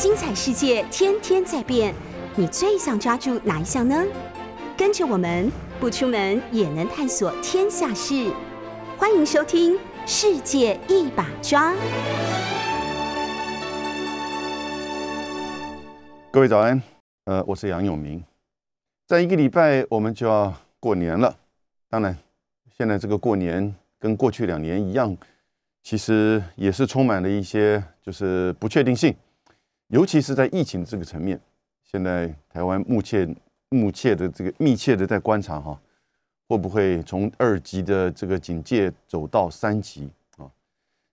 精彩世界天天在变，你最想抓住哪一项呢？跟着我们不出门也能探索天下事，欢迎收听《世界一把抓》。各位早安，呃，我是杨永明。在一个礼拜，我们就要过年了。当然，现在这个过年跟过去两年一样，其实也是充满了一些就是不确定性，尤其是在疫情这个层面。现在台湾目前目前的这个密切的在观察哈，会不会从二级的这个警戒走到三级啊？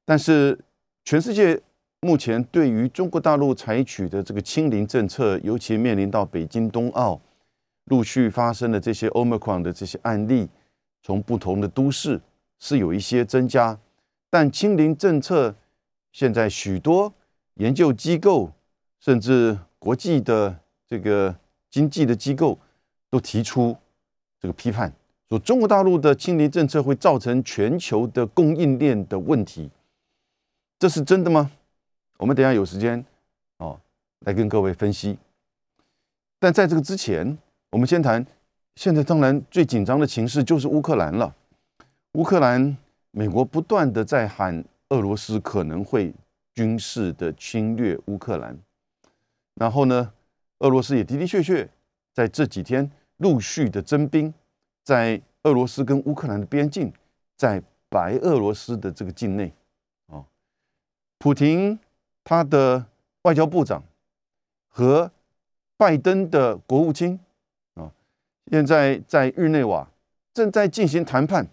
但是全世界目前对于中国大陆采取的这个清零政策，尤其面临到北京冬奥陆续发生的这些 Omicron 的这些案例。从不同的都市是有一些增加，但清零政策现在许多研究机构甚至国际的这个经济的机构都提出这个批判，说中国大陆的清零政策会造成全球的供应链的问题，这是真的吗？我们等下有时间哦来跟各位分析。但在这个之前，我们先谈。现在当然最紧张的情势就是乌克兰了。乌克兰，美国不断的在喊俄罗斯可能会军事的侵略乌克兰，然后呢，俄罗斯也的的确确在这几天陆续的征兵，在俄罗斯跟乌克兰的边境，在白俄罗斯的这个境内，啊，普廷他的外交部长和拜登的国务卿啊。现在在日内瓦正在进行谈判，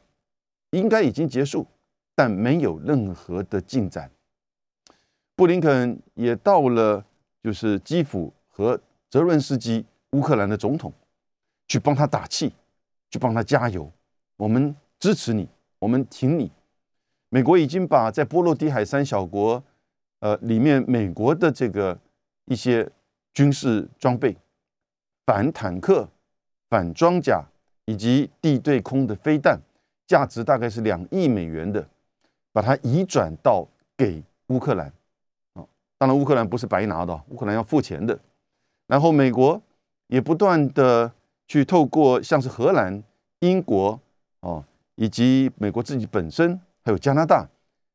应该已经结束，但没有任何的进展。布林肯也到了，就是基辅和泽伦斯基乌克兰的总统，去帮他打气，去帮他加油。我们支持你，我们挺你。美国已经把在波罗的海三小国，呃，里面美国的这个一些军事装备，反坦克。反装甲以及地对空的飞弹，价值大概是两亿美元的，把它移转到给乌克兰。当然，乌克兰不是白拿的，乌克兰要付钱的。然后，美国也不断的去透过像是荷兰、英国哦，以及美国自己本身，还有加拿大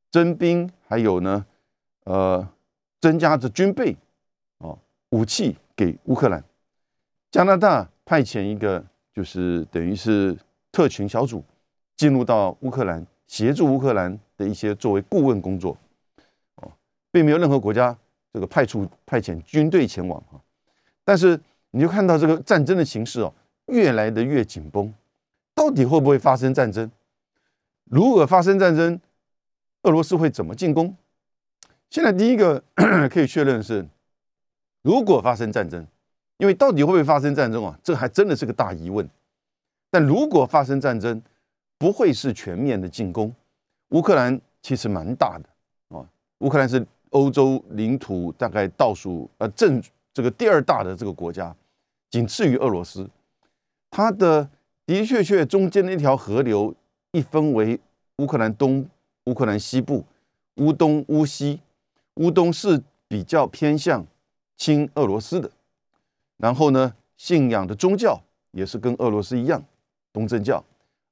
征兵，还有呢，呃，增加着军备哦，武器给乌克兰。加拿大。派遣一个就是等于是特勤小组进入到乌克兰，协助乌克兰的一些作为顾问工作，并没有任何国家这个派出派遣军队前往啊。但是你就看到这个战争的形势哦，越来的越紧绷，到底会不会发生战争？如果发生战争，俄罗斯会怎么进攻？现在第一个 可以确认是，如果发生战争。因为到底会不会发生战争啊？这还真的是个大疑问。但如果发生战争，不会是全面的进攻。乌克兰其实蛮大的啊，乌克兰是欧洲领土大概倒数呃正这个第二大的这个国家，仅次于俄罗斯。它的的确确中间的一条河流一分为乌克兰东、乌克兰西部、乌东、乌西。乌东是比较偏向亲俄罗斯的。然后呢，信仰的宗教也是跟俄罗斯一样，东正教。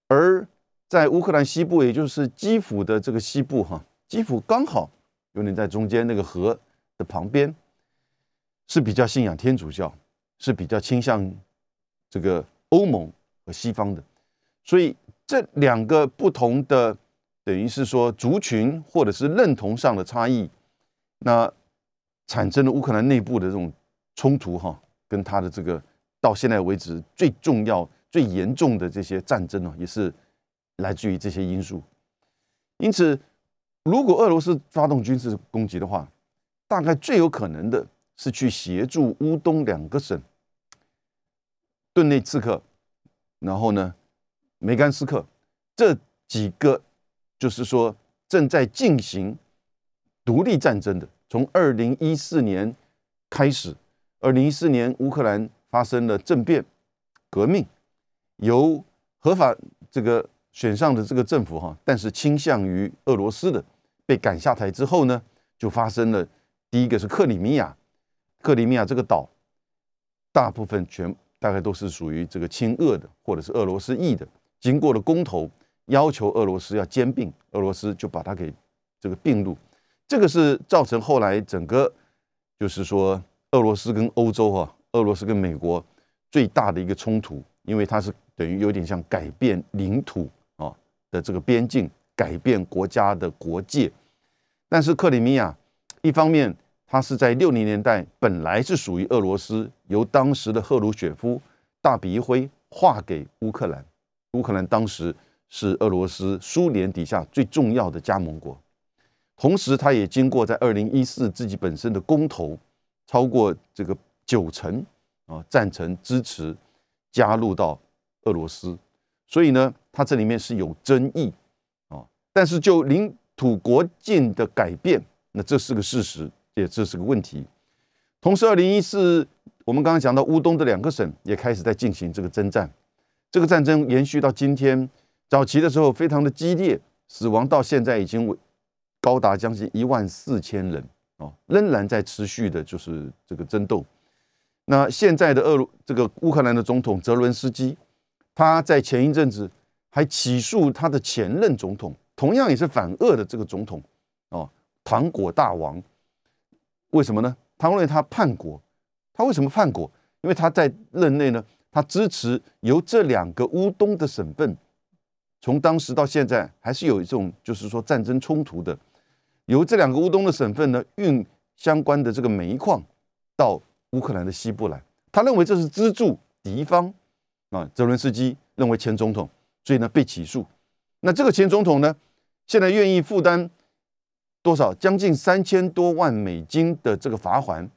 而在乌克兰西部，也就是基辅的这个西部，哈，基辅刚好有点在中间那个河的旁边，是比较信仰天主教，是比较倾向这个欧盟和西方的。所以这两个不同的，等于是说族群或者是认同上的差异，那产生了乌克兰内部的这种冲突，哈。跟他的这个到现在为止最重要、最严重的这些战争呢，也是来自于这些因素。因此，如果俄罗斯发动军事攻击的话，大概最有可能的是去协助乌东两个省——顿内茨克，然后呢，梅甘斯克这几个，就是说正在进行独立战争的，从二零一四年开始。二零一四年，乌克兰发生了政变、革命，由合法这个选上的这个政府哈，但是倾向于俄罗斯的被赶下台之后呢，就发生了第一个是克里米亚克里米亚这个岛，大部分全大概都是属于这个亲俄的，或者是俄罗斯裔的。经过了公投，要求俄罗斯要兼并，俄罗斯就把它给这个并入。这个是造成后来整个就是说俄罗斯跟欧洲啊，俄罗斯跟美国最大的一个冲突，因为它是等于有点像改变领土啊的这个边境，改变国家的国界。但是克里米亚一方面。它是在六零年代本来是属于俄罗斯，由当时的赫鲁雪夫大笔一挥划给乌克兰。乌克兰当时是俄罗斯、苏联底下最重要的加盟国，同时它也经过在二零一四自己本身的公投，超过这个九成啊赞成支持加入到俄罗斯，所以呢，它这里面是有争议。但是就领土国境的改变，那这是个事实。也这是个问题。同时，二零一四，我们刚刚讲到乌东的两个省也开始在进行这个征战，这个战争延续到今天。早期的时候非常的激烈，死亡到现在已经高达将近一万四千人哦，仍然在持续的，就是这个争斗。那现在的俄这个乌克兰的总统泽伦斯基，他在前一阵子还起诉他的前任总统，同样也是反俄的这个总统哦，糖果大王。为什么呢？他认为他叛国，他为什么叛国？因为他在任内呢，他支持由这两个乌东的省份，从当时到现在还是有一种就是说战争冲突的，由这两个乌东的省份呢运相关的这个煤矿到乌克兰的西部来，他认为这是资助敌方啊。泽伦斯基认为前总统，所以呢被起诉。那这个前总统呢，现在愿意负担。多少？将近三千多万美金的这个罚款，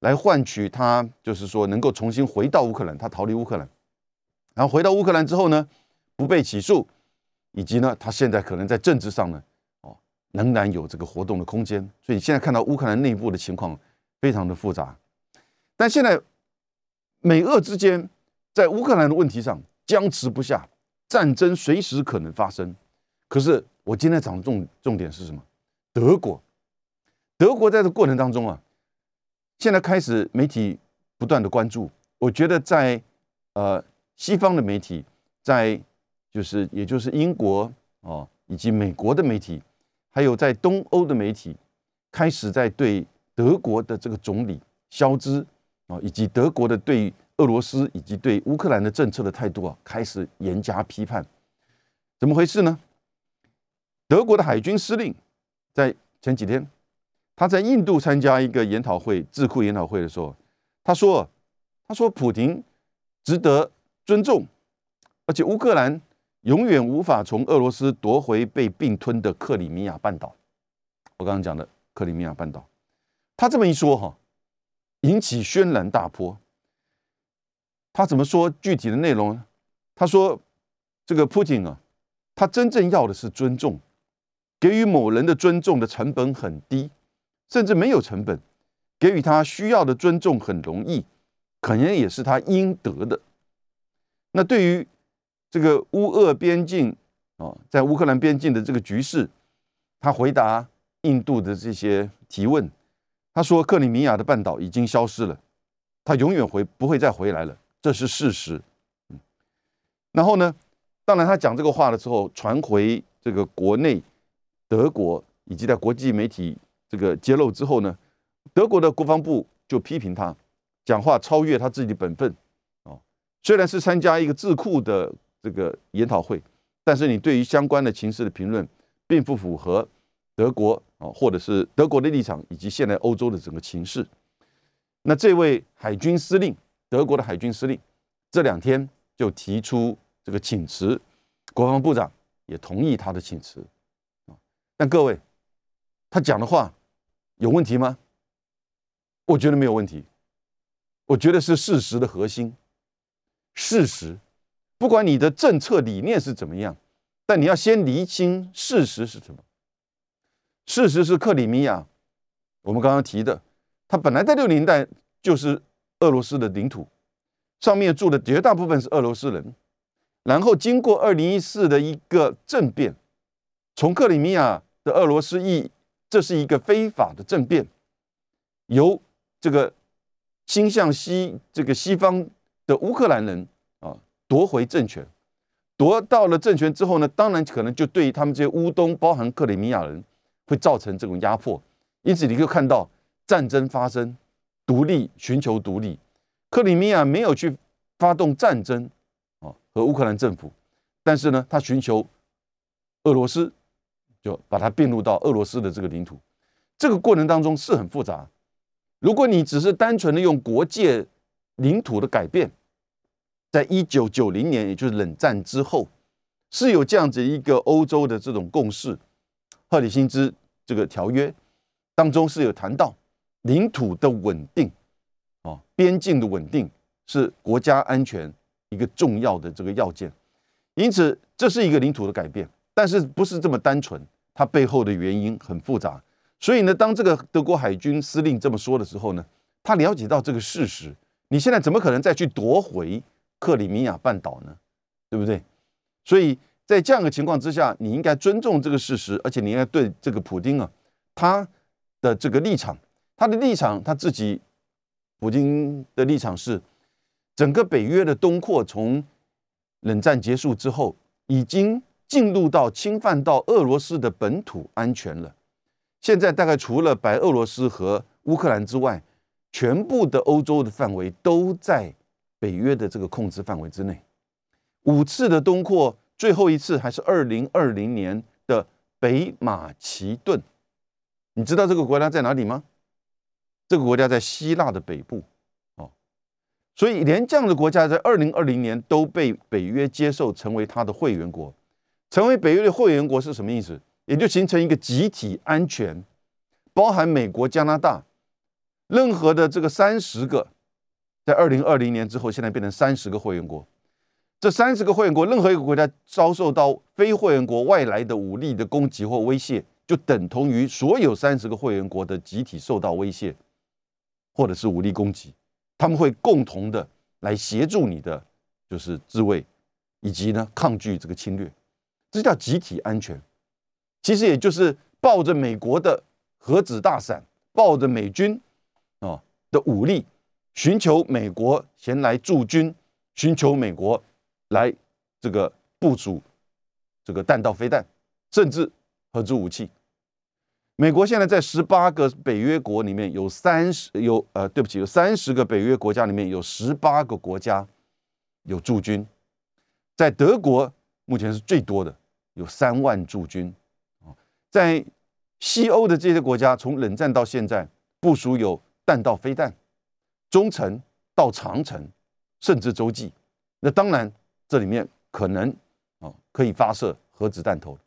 来换取他就是说能够重新回到乌克兰，他逃离乌克兰，然后回到乌克兰之后呢，不被起诉，以及呢，他现在可能在政治上呢，哦，仍然有这个活动的空间。所以现在看到乌克兰内部的情况非常的复杂，但现在美俄之间在乌克兰的问题上僵持不下，战争随时可能发生。可是我今天讲的重重点是什么？德国，德国在这过程当中啊，现在开始媒体不断的关注。我觉得在呃西方的媒体，在就是也就是英国哦以及美国的媒体，还有在东欧的媒体，开始在对德国的这个总理肖兹啊，以及德国的对俄罗斯以及对乌克兰的政策的态度啊，开始严加批判。怎么回事呢？德国的海军司令。在前几天，他在印度参加一个研讨会、智库研讨会的时候，他说：“他说，普京值得尊重，而且乌克兰永远无法从俄罗斯夺回被并吞的克里米亚半岛。”我刚刚讲的克里米亚半岛，他这么一说，哈，引起轩然大波。他怎么说？具体的内容，他说：“这个普京啊，他真正要的是尊重。”给予某人的尊重的成本很低，甚至没有成本；给予他需要的尊重很容易，可能也是他应得的。那对于这个乌俄边境啊，在乌克兰边境的这个局势，他回答印度的这些提问，他说：“克里米亚的半岛已经消失了，他永远回不会再回来了，这是事实。”，然后呢，当然他讲这个话的时候，传回这个国内。德国以及在国际媒体这个揭露之后呢，德国的国防部就批评他讲话超越他自己的本分哦。虽然是参加一个智库的这个研讨会，但是你对于相关的情势的评论，并不符合德国啊，或者是德国的立场以及现在欧洲的整个情势。那这位海军司令，德国的海军司令，这两天就提出这个请辞，国防部长也同意他的请辞。但各位，他讲的话有问题吗？我觉得没有问题。我觉得是事实的核心。事实，不管你的政策理念是怎么样，但你要先厘清事实是什么。事实是克里米亚，我们刚刚提的，它本来在六零代就是俄罗斯的领土，上面住的绝大部分是俄罗斯人，然后经过二零一四的一个政变，从克里米亚。俄罗斯裔，这是一个非法的政变，由这个倾向西这个西方的乌克兰人啊夺回政权，夺到了政权之后呢，当然可能就对于他们这些乌东，包含克里米亚人，会造成这种压迫。因此，你可以看到战争发生，独立寻求独立，克里米亚没有去发动战争啊和乌克兰政府，但是呢，他寻求俄罗斯，就把它并入到俄罗斯的这个领土。这个过程当中是很复杂。如果你只是单纯的用国界领土的改变，在一九九零年，也就是冷战之后，是有这样子一个欧洲的这种共识，赫里辛兹这个条约当中是有谈到领土的稳定，啊，边境的稳定是国家安全一个重要的这个要件，因此这是一个领土的改变，但是不是这么单纯，它背后的原因很复杂。所以呢，当这个德国海军司令这么说的时候呢，他了解到这个事实。你现在怎么可能再去夺回克里米亚半岛呢？对不对？所以在这样的情况之下，你应该尊重这个事实，而且你应该对这个普京啊，他的这个立场，他的立场，他自己，普京的立场是，整个北约的东扩从冷战结束之后，已经进入到侵犯到俄罗斯的本土安全了。现在大概除了白俄罗斯和乌克兰之外，全部的欧洲的范围都在北约的这个控制范围之内。五次的东扩，最后一次还是二零二零年的北马其顿。你知道这个国家在哪里吗？这个国家在希腊的北部。哦，所以连这样的国家在二零二零年都被北约接受成为它的会员国。成为北约的会员国是什么意思？也就形成一个集体安全，包含美国、加拿大，任何的这个三十个，在二零二零年之后，现在变成三十个会员国。这三十个会员国，任何一个国家遭受到非会员国外来的武力的攻击或威胁，就等同于所有三十个会员国的集体受到威胁，或者是武力攻击。他们会共同的来协助你的，就是自卫，以及呢抗拒这个侵略，这叫集体安全。其实也就是抱着美国的核子大伞，抱着美军啊的武力，寻求美国前来驻军，寻求美国来这个部署这个弹道飞弹，甚至核子武器。美国现在在十八个北约国里面有三十有呃，对不起，有三十个北约国家里面有十八个国家有驻军，在德国目前是最多的，有三万驻军。在西欧的这些国家，从冷战到现在，部署有弹道飞弹，中程到长程，甚至洲际。那当然，这里面可能啊可以发射核子弹头，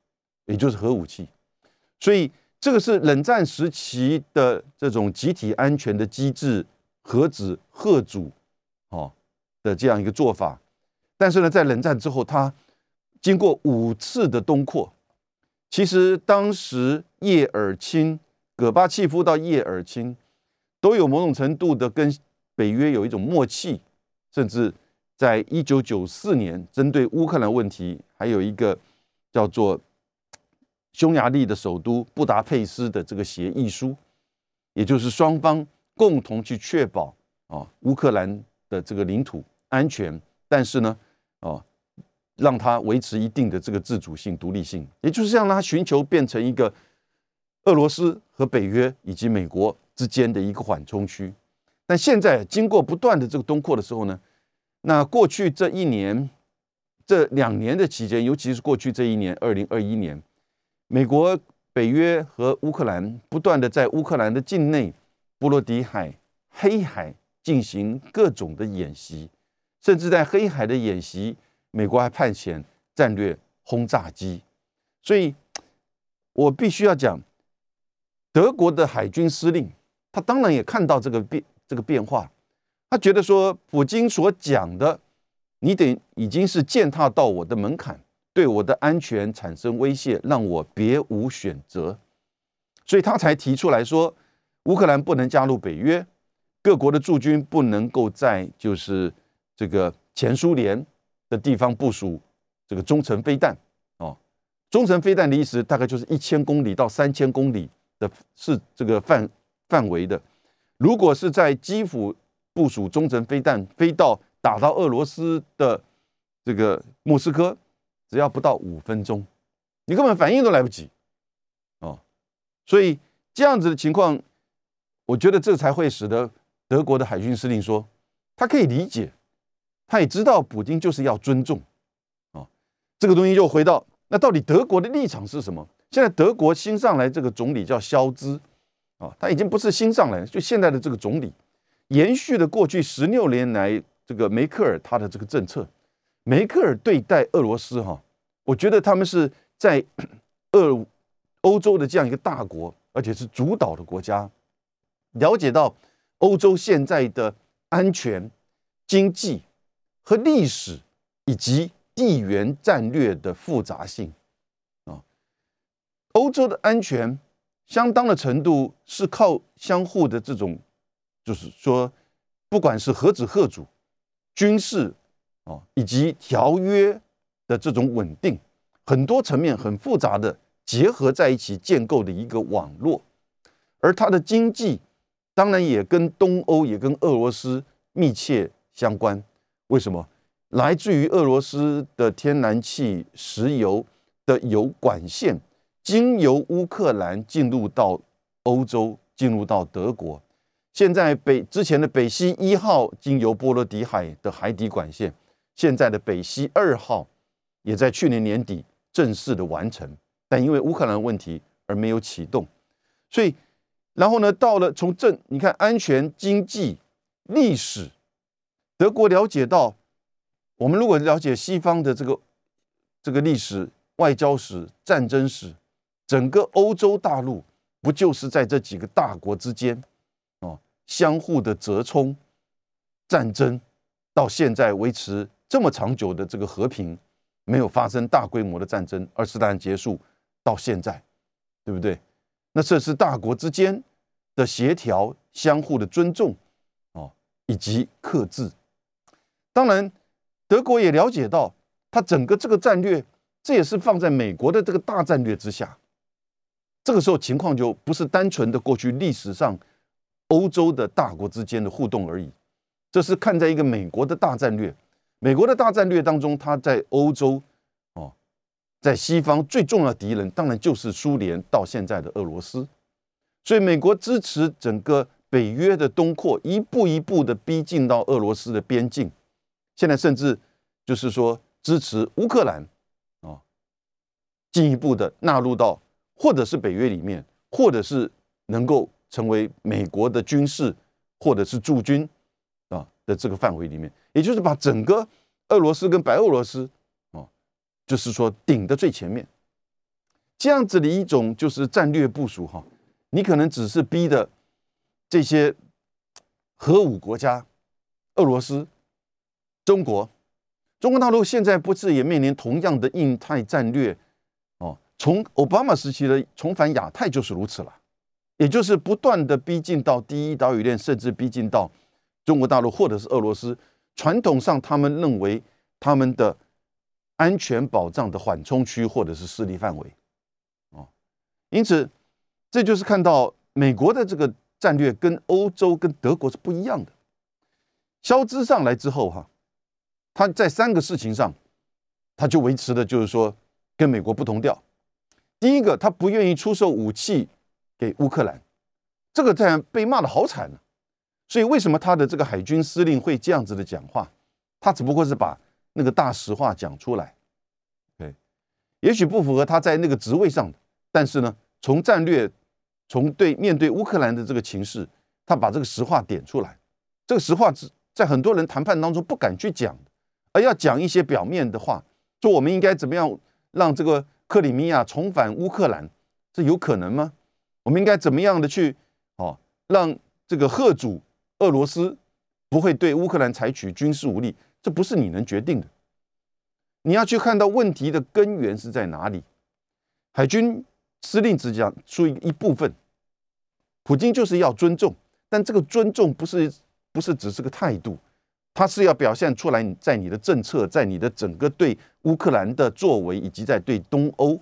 也就是核武器。所以这个是冷战时期的这种集体安全的机制，核子核主哦的这样一个做法。但是呢，在冷战之后，它经过五次的东扩。其实当时叶尔钦、戈巴契夫到叶尔钦，都有某种程度的跟北约有一种默契，甚至在一九九四年针对乌克兰问题，还有一个叫做匈牙利的首都布达佩斯的这个协议书，也就是双方共同去确保啊乌克兰的这个领土安全，但是呢，啊。让它维持一定的这个自主性、独立性，也就是让它寻求变成一个俄罗斯和北约以及美国之间的一个缓冲区。但现在经过不断的这个东扩的时候呢，那过去这一年、这两年的期间，尤其是过去这一年，二零二一年，美国、北约和乌克兰不断的在乌克兰的境内、波罗的海、黑海进行各种的演习，甚至在黑海的演习。美国还派遣战略轰炸机，所以我必须要讲，德国的海军司令他当然也看到这个变这个变化，他觉得说普京所讲的，你得已经是践踏到我的门槛，对我的安全产生威胁，让我别无选择，所以他才提出来说，乌克兰不能加入北约，各国的驻军不能够在就是这个前苏联。的地方部署这个中程飞弹哦，中程飞弹的意思大概就是一千公里到三千公里的是这个范范围的。如果是在基辅部署中程飞弹飞到打到俄罗斯的这个莫斯科，只要不到五分钟，你根本反应都来不及，哦，所以这样子的情况，我觉得这才会使得德国的海军司令说，他可以理解，他也知道普京就是要尊重，啊，这个东西又回到那到底德国的立场是什么？现在德国新上来这个总理叫肖兹，啊，他已经不是新上来，就现在的这个总理，延续了过去十六年来这个梅克尔他的这个政策。梅克尔对待俄罗斯，哈，我觉得他们是在 俄欧洲的这样一个大国，而且是主导的国家，了解到欧洲现在的安全、经济和历史以及地缘战略的复杂性。啊欧洲的安全，相当的程度是靠相互的这种，就是说，不管是核子贺主、军事啊，以及条约的这种稳定，很多层面很复杂的结合在一起建构的一个网络。而它的经济，当然也跟东欧也跟俄罗斯密切相关。为什么？来自于俄罗斯的天然气、石油的油管线。经由乌克兰进入到欧洲，进入到德国。现在北之前的北溪一号经由波罗的海的海底管线，现在的北溪二号也在去年年底正式的完成，但因为乌克兰问题而没有启动。所以，然后呢，到了从政，你看安全、经济、历史，德国了解到，我们如果了解西方的这个这个历史、外交史、战争史。整个欧洲大陆不就是在这几个大国之间，哦，相互的折冲、战争，到现在维持这么长久的这个和平，没有发生大规模的战争，二次大战结束到现在，对不对？那这是大国之间的协调、相互的尊重，哦，以及克制。当然，德国也了解到，它整个这个战略，这也是放在美国的这个大战略之下。这个时候情况就不是单纯的过去历史上欧洲的大国之间的互动而已，这是看在一个美国的大战略。美国的大战略当中，它在欧洲哦，在西方最重要的敌人当然就是苏联到现在的俄罗斯，所以美国支持整个北约的东扩，一步一步的逼近到俄罗斯的边境，现在甚至就是说支持乌克兰啊，进一步的纳入到。或者是北约里面，或者是能够成为美国的军事或者是驻军啊的这个范围里面，也就是把整个俄罗斯跟白俄罗斯啊，就是说顶的最前面，这样子的一种就是战略部署哈。你可能只是逼的这些核武国家，俄罗斯、中国、中国大陆现在不是也面临同样的印太战略哦？从奥巴马时期的重返亚太就是如此了，也就是不断的逼近到第一岛屿链，甚至逼近到中国大陆或者是俄罗斯。传统上，他们认为他们的安全保障的缓冲区或者是势力范围，哦，因此这就是看到美国的这个战略跟欧洲跟德国是不一样的。肖兹上来之后，哈，他在三个事情上，他就维持的就是说跟美国不同调。第一个，他不愿意出售武器给乌克兰，这个在被骂的好惨呢。所以为什么他的这个海军司令会这样子的讲话？他只不过是把那个大实话讲出来，对，也许不符合他在那个职位上的，但是呢，从战略，从对面对乌克兰的这个情势，他把这个实话点出来。这个实话是在很多人谈判当中不敢去讲，而要讲一些表面的话，说我们应该怎么样让这个。克里米亚重返乌克兰，这有可能吗？我们应该怎么样的去哦，让这个贺主俄罗斯不会对乌克兰采取军事武力？这不是你能决定的。你要去看到问题的根源是在哪里。海军司令只讲出一一部分，普京就是要尊重，但这个尊重不是不是只是个态度。他是要表现出来你，在你的政策，在你的整个对乌克兰的作为，以及在对东欧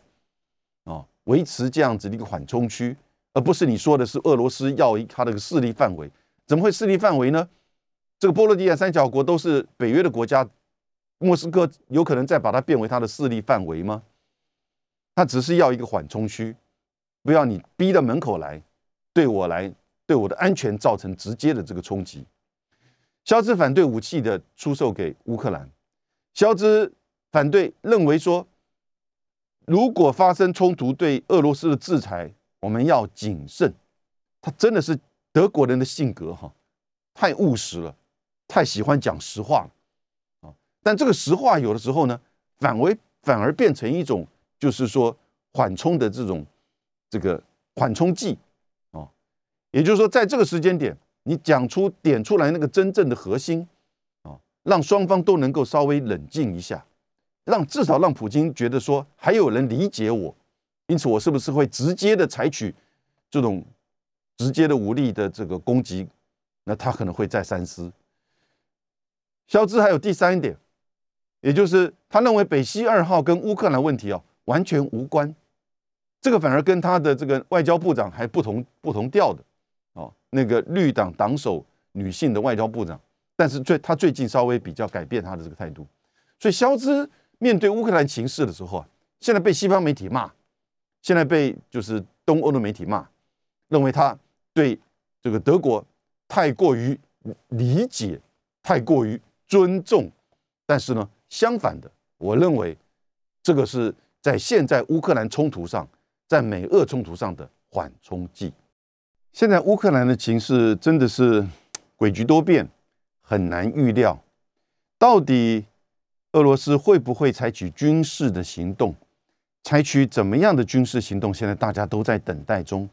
啊维持这样子的一个缓冲区，而不是你说的是俄罗斯要他的势力范围，怎么会势力范围呢？这个波罗的海三角国都是北约的国家，莫斯科有可能再把它变为它的势力范围吗？他只是要一个缓冲区，不要你逼到门口来，对我来，对我的安全造成直接的这个冲击。肖兹反对武器的出售给乌克兰，肖兹反对认为说，如果发生冲突，对俄罗斯的制裁，我们要谨慎。他真的是德国人的性格哈，太务实了，太喜欢讲实话了啊。但这个实话有的时候呢，反为反而变成一种，就是说缓冲的这种这个缓冲剂啊。也就是说，在这个时间点，你讲出点出来那个真正的核心啊，让双方都能够稍微冷静一下，让至少让普京觉得说还有人理解我，因此我是不是会直接的采取这种。直接的武力的这个攻击，那他可能会再三思。肖兹还有第三点，也就是他认为北溪二号跟乌克兰问题啊完全无关，这个反而跟他的这个外交部长还不同不同调的哦，那个绿党党首女性的外交部长，但是最他最近稍微比较改变他的这个态度，所以肖兹面对乌克兰情势的时候啊，现在被西方媒体骂，现在被就是东欧的媒体骂，认为他。对这个德国太过于理解，太过于尊重，但是呢，相反的，我认为这个是在现在乌克兰冲突上，在美俄冲突上的缓冲剂。现在乌克兰的情势真的是 诡谲多变，很难预料，到底俄罗斯会不会采取军事的行动，采取怎么样的军事行动？现在大家都在等待中。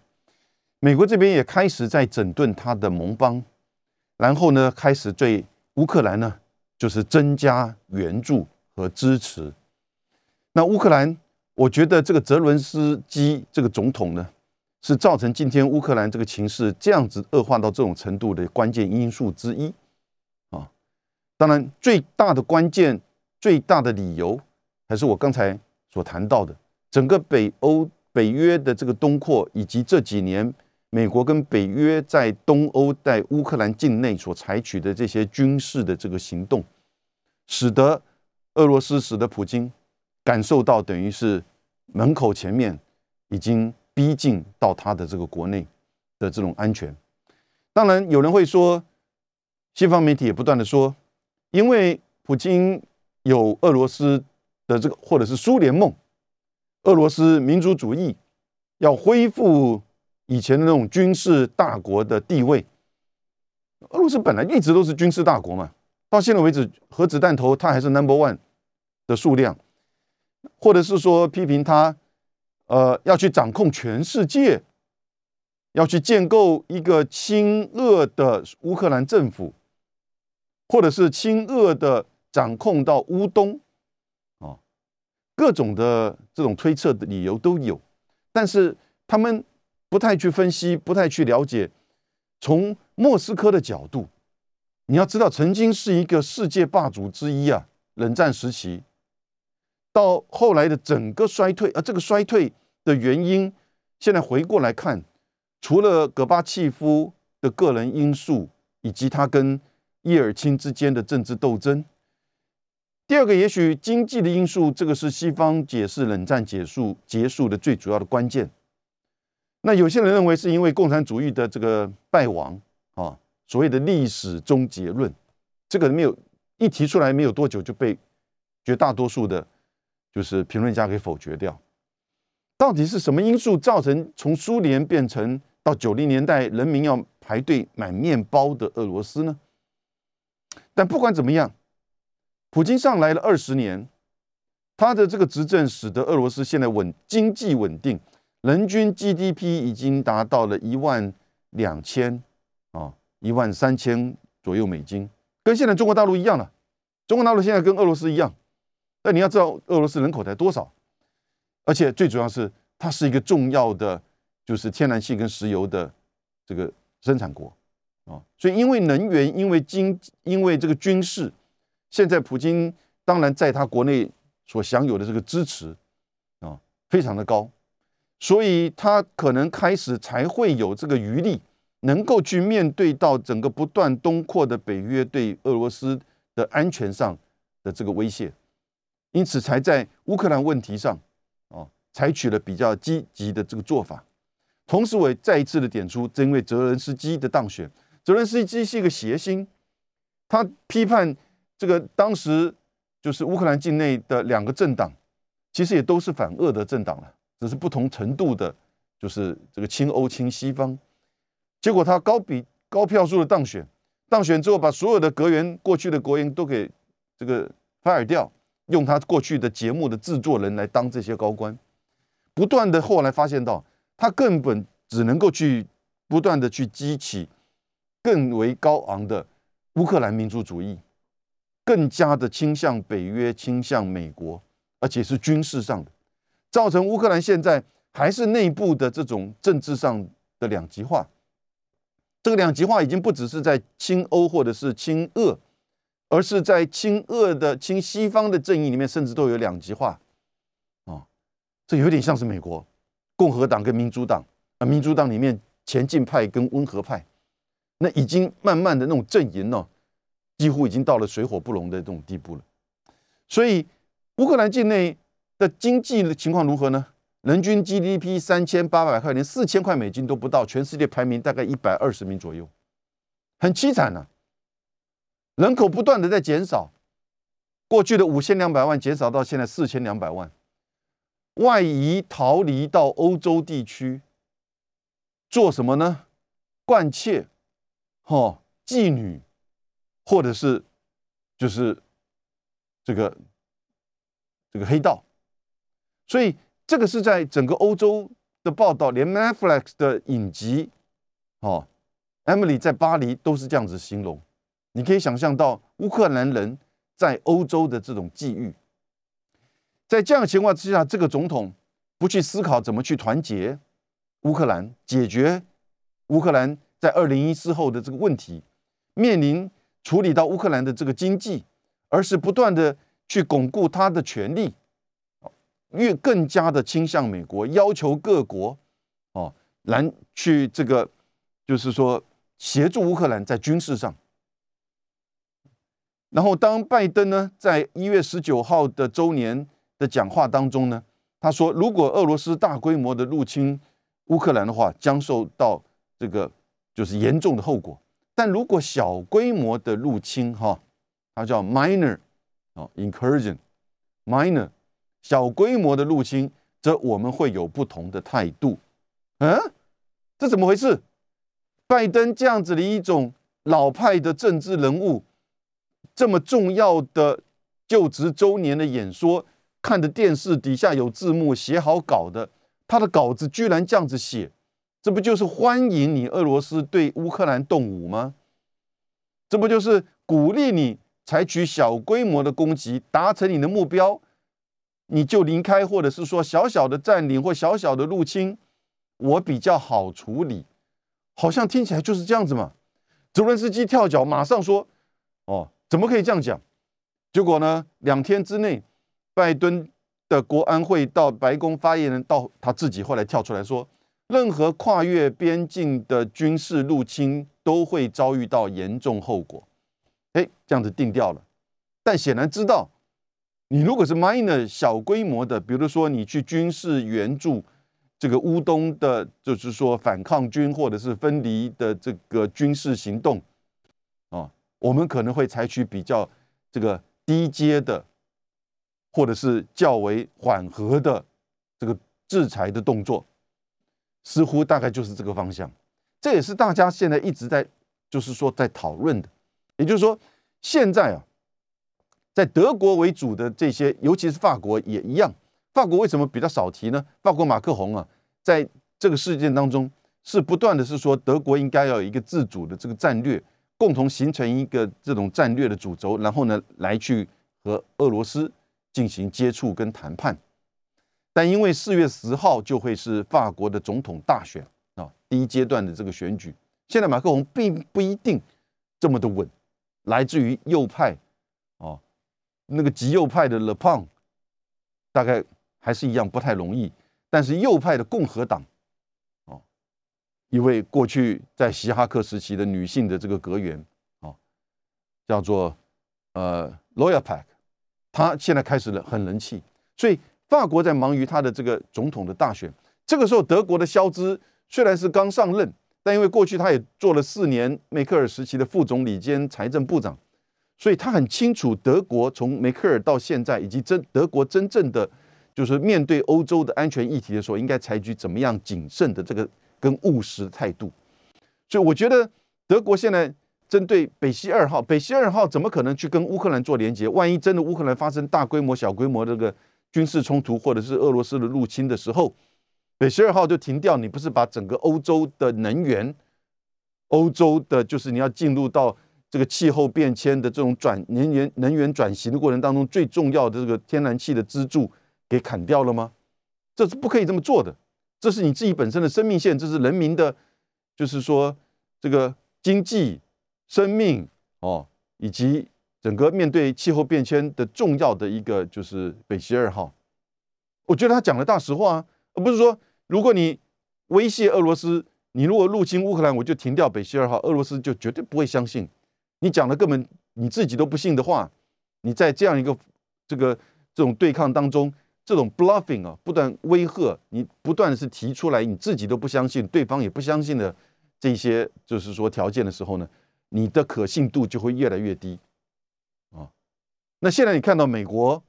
美国这边也开始在整顿他的盟邦，然后呢，开始对乌克兰呢，就是增加援助和支持。那乌克兰，我觉得这个泽伦斯基这个总统呢，是造成今天乌克兰这个情势这样子恶化到这种程度的关键因素之一啊。当然，最大的关键、最大的理由，还是我刚才所谈到的，整个北欧、北约的这个东扩，以及这几年。美国跟北约在东欧、在乌克兰境内所采取的这些军事的这个行动，使得俄罗斯、使得普京感受到等于是门口前面已经逼近到他的这个国内的这种安全。当然，有人会说，西方媒体也不断的说，因为普京有俄罗斯的这个或者是苏联梦，俄罗斯民族主义要恢复。以前的那种军事大国的地位，俄罗斯本来一直都是军事大国嘛，到现在为止，核子弹头它还是 number one 的数量，或者是说批评他，呃，要去掌控全世界，要去建构一个亲俄的乌克兰政府，或者是亲俄的掌控到乌东，啊，各种的这种推测的理由都有，但是他们。不太去分析，不太去了解。从莫斯科的角度，你要知道，曾经是一个世界霸主之一啊。冷战时期，到后来的整个衰退，而这个衰退的原因，现在回过来看，除了戈巴契夫的个人因素，以及他跟叶尔钦之间的政治斗争，第二个也许经济的因素，这个是西方解释冷战结束结束的最主要的关键。那有些人认为是因为共产主义的这个败亡啊，所谓的历史终结论，这个没有一提出来，没有多久就被绝大多数的，就是评论家给否决掉。到底是什么因素造成从苏联变成到九零年代人民要排队买面包的俄罗斯呢？但不管怎么样，普京上来了二十年，他的这个执政使得俄罗斯现在稳经济稳定。人均 GDP 已经达到了一万两千啊，一万三千左右美金，跟现在中国大陆一样了。中国大陆现在跟俄罗斯一样，但你要知道俄罗斯人口才多少，而且最主要是它是一个重要的就是天然气跟石油的这个生产国啊，所以因为能源，因为经，因为这个军事，现在普京当然在他国内所享有的这个支持啊，非常的高。所以他可能开始才会有这个余力，能够去面对到整个不断东扩的北约对俄罗斯的安全上的这个威胁，因此才在乌克兰问题上，哦，采取了比较积极的这个做法。同时，我也再一次的点出，正因为泽伦斯基的当选，泽伦斯基是一个谐星，他批判这个当时就是乌克兰境内的两个政党，其实也都是反俄的政党了，只是不同程度的，就是这个亲欧亲西方。结果他高比高票数的当选，当选之后把所有的阁员过去的国员都给这个 fire 掉，用他过去的节目的制作人来当这些高官，不断的后来发现到。他根本只能够去不断的去激起更为高昂的乌克兰民族主义，更加的倾向北约、倾向美国，而且是军事上的，造成乌克兰现在还是内部的这种政治上的两极化。这个两极化已经不只是在亲欧或者是亲俄，而是在亲俄的亲西方的阵营里面，甚至都有两极化。啊，这有点像是美国。共和党跟民主党啊，民主党里面前进派跟温和派，那已经慢慢的那种阵营呢，几乎已经到了水火不容的这种地步了。所以乌克兰境内的经济的情况如何呢？人均 GDP 三千八百块，连四千块美金都不到，全世界排名大概一百二十名左右，很凄惨呐。人口不断的在减少，过去的五千两百万减少到现在四千两百万。外移逃离到欧洲地区，做什么呢？惯妾，哈，妓女，或者是就是这个这个黑道。所以这个是在整个欧洲的报道，连 Netflix 的影集，哦，Emily 在巴黎都是这样子形容。你可以想象到乌克兰人在欧洲的这种际遇。在这样的情况之下，这个总统不去思考怎么去团结乌克兰，解决乌克兰在二零一四后的这个问题，面临处理到乌克兰的这个经济，而是不断的去巩固他的权利，越更加的倾向美国，要求各国哦来去这个，就是说协助乌克兰在军事上。然后当拜登呢，在一月十九号的周年。的讲话当中呢，他说，如果俄罗斯大规模的入侵乌克兰的话，将受到这个就是严重的后果。但如果小规模的入侵，哈，它叫 minor 啊，incursion，minor 小规模的入侵，则我们会有不同的态度。嗯，这怎么回事？拜登这样子的一种老派的政治人物，这么重要的就职周年的演说。看的电视底下有字幕，写好稿的，他的稿子居然这样子写，这不就是欢迎你俄罗斯对乌克兰动武吗？这不就是鼓励你采取小规模的攻击，达成你的目标，你就离开，或者是说小小的占领或小小的入侵，我比较好处理，好像听起来就是这样子嘛。泽伦斯基跳脚，马上说：“哦，怎么可以这样讲？”结果呢，两天之内。拜登的国安会到白宫发言人到他自己后来跳出来说，任何跨越边境的军事入侵都会遭遇到严重后果。哎，这样子定掉了。但显然知道，你如果是 minor 小规模的，比如说你去军事援助这个乌东的，就是说反抗军或者是分离的这个军事行动，我们可能会采取比较这个低阶的。或者是较为缓和的这个制裁的动作，似乎大概就是这个方向。这也是大家现在一直在，就是说在讨论的。也就是说，现在啊，在德国为主的这些，尤其是法国也一样。法国为什么比较少提呢？法国马克宏啊，在这个事件当中是不断的是说，德国应该要有一个自主的这个战略，共同形成一个这种战略的主轴，然后呢，来去和俄罗斯。进行接触跟谈判，但因为四月十号就会是法国的总统大选啊，第一阶段的这个选举，现在马克龙并不一定这么的稳，来自于右派啊，那个极右派的勒庞大概还是一样不太容易，但是右派的共和党，一位过去在希哈克时期的女性的这个阁员，啊，叫做呃 l a w y e r Pack，她现在开始了很人气，所以法国在忙于他的这个总统的大选。这个时候，德国的肖兹虽然是刚上任，但因为过去他也做了四年梅克尔时期的副总理兼财政部长，所以他很清楚德国从梅克尔到现在，以及真德国真正的就是面对欧洲的安全议题的时候，应该采取怎么样谨慎的这个跟务实的态度。所以我觉得德国现在针对北溪二号，北溪二号怎么可能去跟乌克兰做连接？万一真的乌克兰发生大规模、小规模这个军事冲突，或者是俄罗斯的入侵的时候？北溪二号就停掉，你不是把整个欧洲的能源、欧洲的，就是你要进入到这个气候变迁的这种转能源能源转型的过程当中，最重要的这个天然气的支柱给砍掉了吗？这是不可以这么做的，这是你自己本身的生命线，这是人民的，就是说这个经济、生命哦，以及整个面对气候变迁的重要的一个就是北溪二号。我觉得他讲了大实话，而不是说。如果你威胁俄罗斯，你如果入侵乌克兰，我就停掉北溪二号，俄罗斯就绝对不会相信你讲的根本你自己都不信的话。你在这样一个这个这种对抗当中，这种 bluffing 啊，不断威吓你，不断是提出来你自己都不相信，对方也不相信的这些就是说条件的时候呢，你的可信度就会越来越低啊。那现在你看到美国，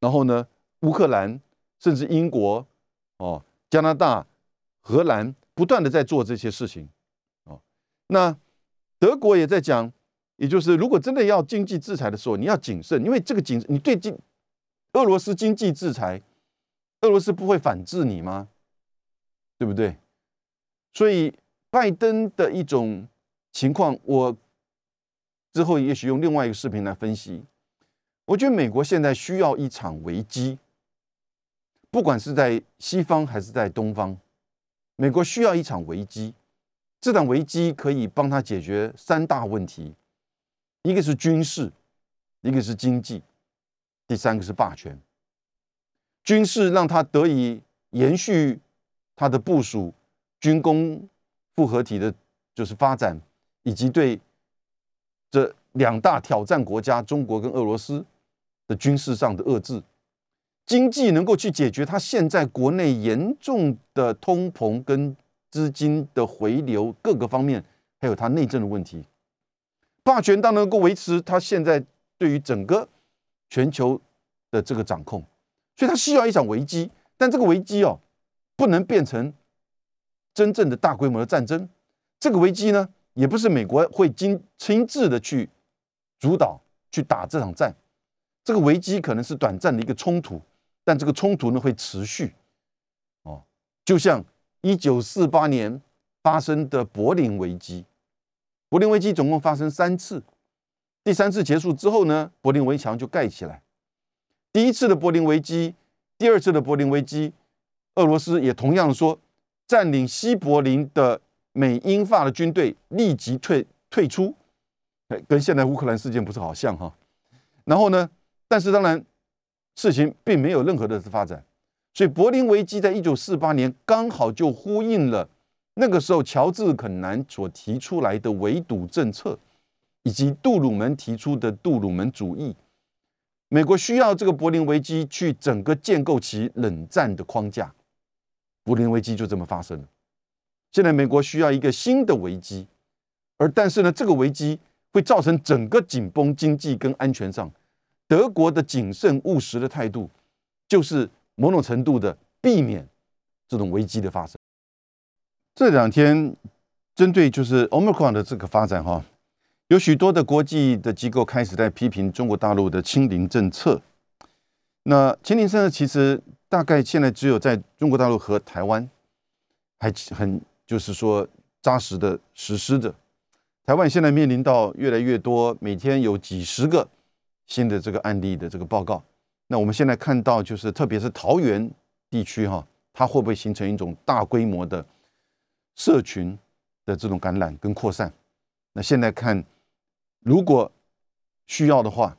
然后呢，乌克兰，甚至英国。哦，加拿大、荷兰不断的在做这些事情，哦，那德国也在讲，也就是如果真的要经济制裁的时候，你要谨慎，因为这个谨，你对经俄罗斯经济制裁，俄罗斯不会反制你吗？对不对？所以拜登的一种情况，我之后也许用另外一个视频来分析。我觉得美国现在需要一场危机。不管是在西方还是在东方，美国需要一场危机。这场危机可以帮他解决三大问题：一个是军事，一个是经济，第三个是霸权。军事让他得以延续他的部署，军工复合体的，就是发展，以及对这两大挑战国家中国跟俄罗斯的军事上的遏制。经济能够去解决它现在国内严重的通膨跟资金的回流各个方面，还有它内政的问题。霸权当然能够维持它现在对于整个全球的这个掌控，所以它需要一场危机。但这个危机哦，不能变成真正的大规模的战争。这个危机呢，也不是美国会亲亲自的去主导去打这场战。这个危机可能是短暂的一个冲突。但这个冲突呢会持续，哦，就像一九四八年发生的柏林危机，柏林危机总共发生三次，第三次结束之后呢，柏林围墙就盖起来。第一次的柏林危机，第二次的柏林危机，俄罗斯也同样说，占领西柏林的美英法的军队立即退退出，跟现在乌克兰事件不是好像哈？然后呢，但是当然。事情并没有任何的发展，所以柏林危机在一九四八年刚好就呼应了那个时候乔治肯南所提出来的围堵政策，以及杜鲁门提出的杜鲁门主义。美国需要这个柏林危机去整个建构其冷战的框架，柏林危机就这么发生了。现在美国需要一个新的危机，而但是呢，这个危机会造成整个紧绷经济跟安全上。德国的谨慎务实的态度，就是某种程度的避免这种危机的发生。这两天针对就是 Omicron 的这个发展哈，有许多的国际的机构开始在批评中国大陆的清零政策。那清零政策其实大概现在只有在中国大陆和台湾还很就是说扎实的实施着。台湾现在面临到越来越多，每天有几十个。新的这个案例的这个报告，那我们现在看到就是，特别是桃园地区哈，它会不会形成一种大规模的社群的这种感染跟扩散？那现在看，如果需要的话，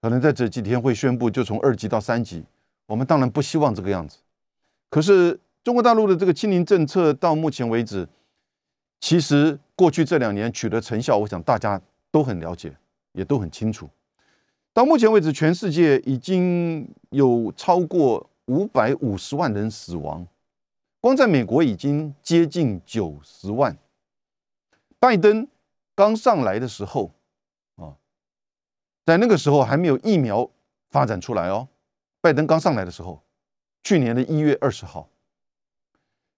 可能在这几天会宣布就从二级到三级。我们当然不希望这个样子，可是中国大陆的这个清零政策到目前为止，其实过去这两年取得成效，我想大家都很了解，也都很清楚。到目前为止，全世界已经有超过五百五十万人死亡，光在美国已经接近九十万。拜登刚上来的时候，在那个时候还没有疫苗发展出来哦。拜登刚上来的时候，去年的一月二十号，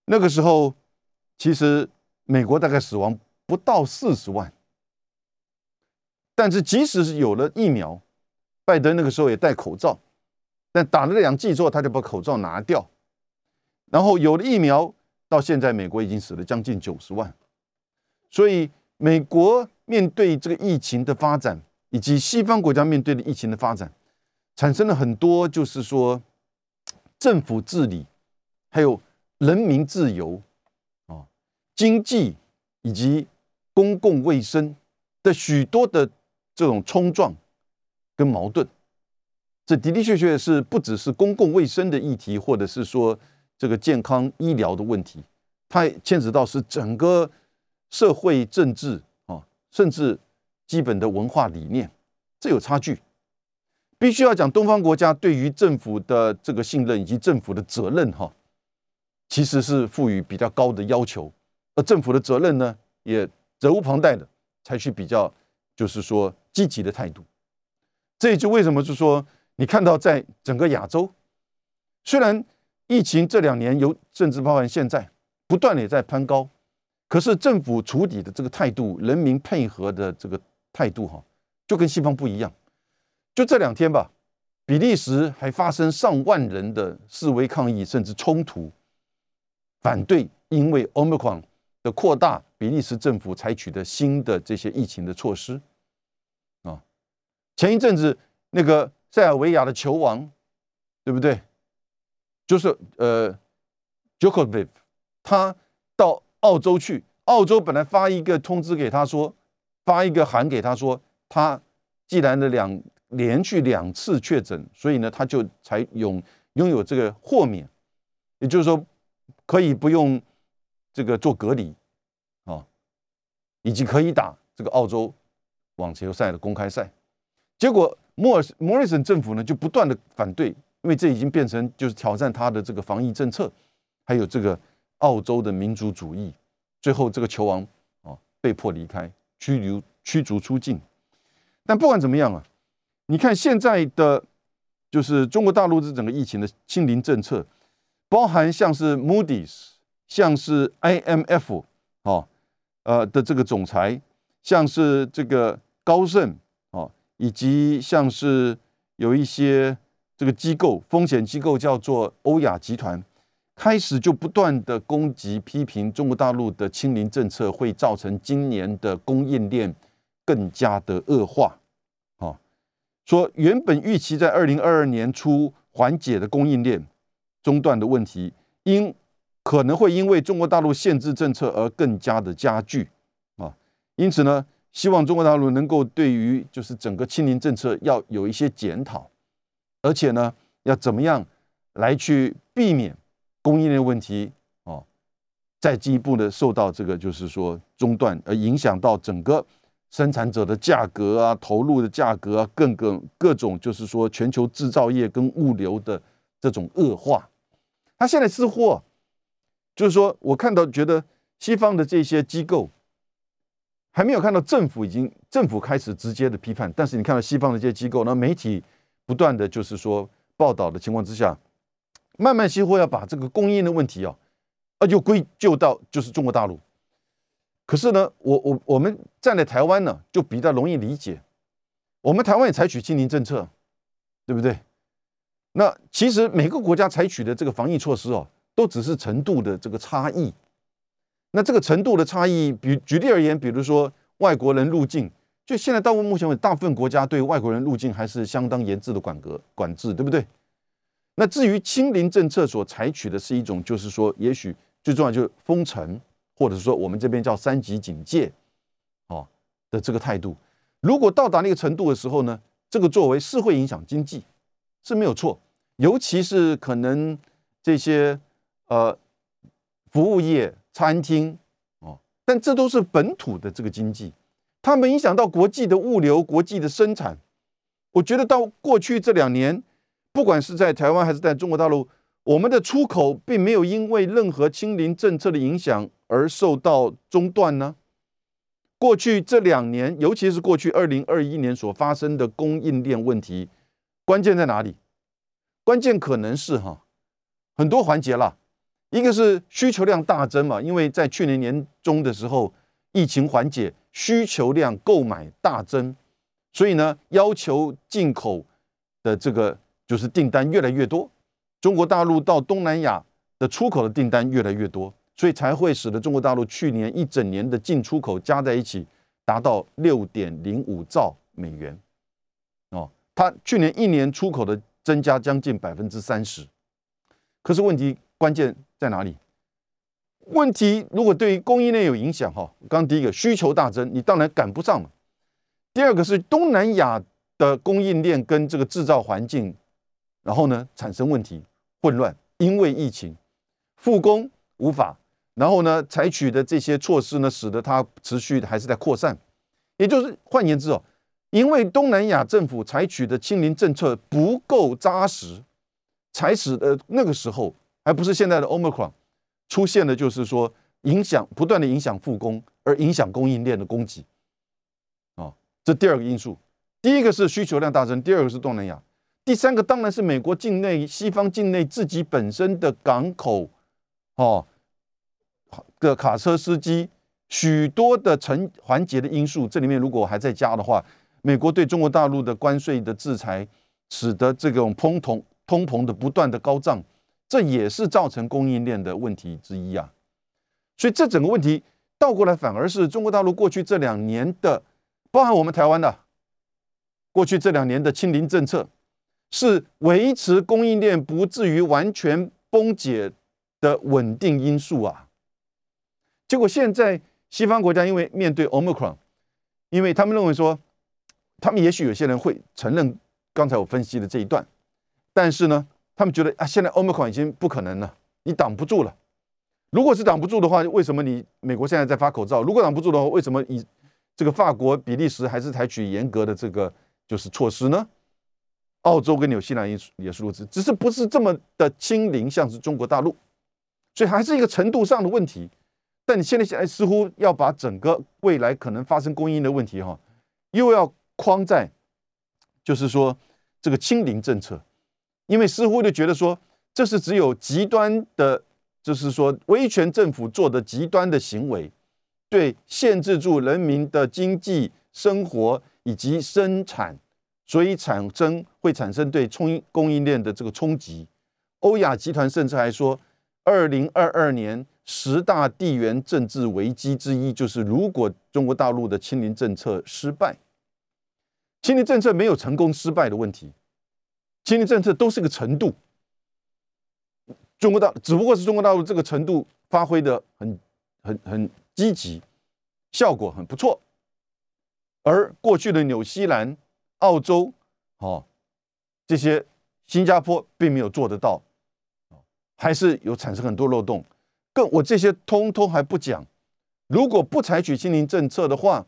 那个时候其实美国大概死亡不到四十万，但是即使是有了疫苗。拜登那个时候也戴口罩，但打了两剂之后，他就把口罩拿掉。然后有了疫苗，到现在美国已经死了将近九十万。所以美国面对这个疫情的发展，以及西方国家面对的疫情的发展，产生了很多就是说政府治理，还有人民自由啊、经济以及公共卫生的许多的这种冲撞。跟矛盾，这的的确确是不只是公共卫生的议题，或者是说这个健康医疗的问题，它牵扯到是整个社会政治啊，甚至基本的文化理念，这有差距。必须要讲东方国家对于政府的这个信任以及政府的责任哈，其实是赋予比较高的要求，而政府的责任呢，也责无旁贷的采取比较就是说积极的态度。这也就为什么，就是说，你看到在整个亚洲，虽然疫情这两年由，甚至包含现在不断的也在攀高，可是政府处理的这个态度，人民配合的这个态度，哈，就跟西方不一样。就这两天吧，比利时还发生上万人的示威抗议，甚至冲突，反对因为 Omicron 的扩大，比利时政府采取的新的这些疫情的措施。啊前一阵子，那个塞尔维亚的球王，对不对？就是呃，Jokovic，他到澳洲去，澳洲本来发一个通知给他说，发一个函给他说，他既然的两连续两次确诊，所以呢，他就才拥拥有这个豁免，也就是说，可以不用这个做隔离啊，以及可以打这个澳洲网球赛的公开赛。结果，莫尔莫里森政府呢就不断的反对，因为这已经变成就是挑战他的这个防疫政策，还有这个澳洲的民族主义。最后，这个球王啊被迫离开，拘留驱逐出境。但不管怎么样啊，你看现在的就是中国大陆这整个疫情的清零政策，包含像是 Moody's，像是 IMF 哦，呃的这个总裁，像是这个高盛哦。以及像是有一些这个机构，风险机构叫做欧亚集团，开始就不断的攻击批评中国大陆的清零政策会造成今年的供应链更加的恶化。啊，说原本预期在二零二二年初缓解的供应链中断的问题，因可能会因为中国大陆限制政策而更加的加剧。啊，因此呢。希望中国大陆能够对于就是整个清零政策要有一些检讨，而且呢，要怎么样来去避免供应链问题哦，再进一步的受到这个就是说中断，而影响到整个生产者的价格啊、投入的价格啊，各个各种就是说全球制造业跟物流的这种恶化。他现在似乎就是说我看到觉得西方的这些机构。还没有看到政府已经政府开始直接的批判，但是你看到西方的这些机构，那媒体不断的就是说报道的情况之下，慢慢似乎要把这个供应的问题啊，啊就归咎到就是中国大陆。可是呢，我我我们站在台湾呢，就比较容易理解，我们台湾也采取清零政策，对不对？那其实每个国家采取的这个防疫措施哦，都只是程度的这个差异。那这个程度的差异，比举例而言，比如说外国人入境，就现在到目前为止，大部分国家对外国人入境还是相当严制的管格管制，对不对？那至于清零政策所采取的是一种，就是说，也许最重要就是封城，或者说我们这边叫三级警戒，哦的这个态度。如果到达那个程度的时候呢，这个作为是会影响经济是没有错，尤其是可能这些呃。服务业、餐厅哦，但这都是本土的这个经济，它们影响到国际的物流、国际的生产。我觉得到过去这两年，不管是在台湾还是在中国大陆，我们的出口并没有因为任何清零政策的影响而受到中断呢。过去这两年，尤其是过去二零二一年所发生的供应链问题，关键在哪里？关键可能是哈很多环节啦，一个是需求量大增嘛，因为在去年年中的时候，疫情缓解，需求量购买大增，所以呢，要求进口的这个就是订单越来越多，中国大陆到东南亚的出口的订单越来越多。所以才会使得中国大陆去年一整年的进出口加在一起达到六点零五兆美元，哦，它去年一年出口的增加将近百分之三十。可是问题关键在哪里？问题如果对于供应链有影响，哈，刚第一个需求大增，你当然赶不上嘛。第二个是东南亚的供应链跟这个制造环境，然后呢产生问题混乱，因为疫情复工无法。然后呢，采取的这些措施呢，使得它持续还是在扩散。也就是换言之哦，因为东南亚政府采取的清零政策不够扎实，才使得那个时候还不是现在的 Omicron 出现的，就是说影响不断的影响复工，而影响供应链的供给。啊，这第二个因素，第一个是需求量大增，第二个是东南亚，第三个当然是美国境内、西方境内自己本身的港口，哦。的卡车司机许多的成环节的因素，这里面如果还在加的话，美国对中国大陆的关税的制裁，使得这种通膨通膨的不断的高涨，这也是造成供应链的问题之一啊。所以这整个问题倒过来，反而是中国大陆过去这两年的，包含我们台湾的过去这两年的清零政策，是维持供应链不至于完全崩解的稳定因素啊。结果现在西方国家因为面对 Omicron，因为他们认为说，他们也许有些人会承认刚才我分析的这一段，但是呢，他们觉得啊，现在 Omicron 已经不可能了，你挡不住了。如果是挡不住的话，为什么你美国现在在发口罩？如果挡不住的话，为什么以这个法国、比利时还是采取严格的这个就是措施呢？澳洲跟纽西兰也也是如此，只是不是这么的清零，像是中国大陆，所以还是一个程度上的问题。但你现在现在似乎要把整个未来可能发生供应的问题哈，又要框在，就是说这个清零政策，因为似乎就觉得说这是只有极端的，就是说威权政府做的极端的行为，对限制住人民的经济生活以及生产，所以产生会产生对冲供应链的这个冲击。欧亚集团甚至还说，二零二二年。十大地缘政治危机之一，就是如果中国大陆的清零政策失败，清零政策没有成功失败的问题，清零政策都是个程度。中国大只不过是中国大陆这个程度发挥的很很很积极，效果很不错，而过去的纽西兰、澳洲、哦这些新加坡并没有做得到，还是有产生很多漏洞。更我这些通通还不讲，如果不采取清零政策的话，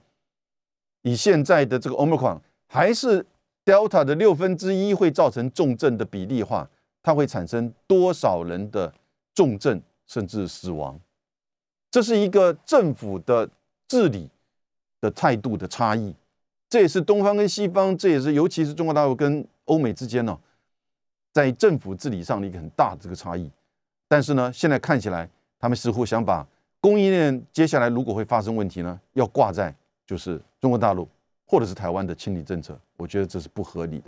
以现在的这个 Omicron 还是 Delta 的六分之一会造成重症的比例话，它会产生多少人的重症甚至死亡？这是一个政府的治理的态度的差异，这也是东方跟西方，这也是尤其是中国大陆跟欧美之间呢，在政府治理上的一个很大的这个差异。但是呢，现在看起来。他们似乎想把供应链接下来如果会发生问题呢，要挂在就是中国大陆或者是台湾的清理政策，我觉得这是不合理的。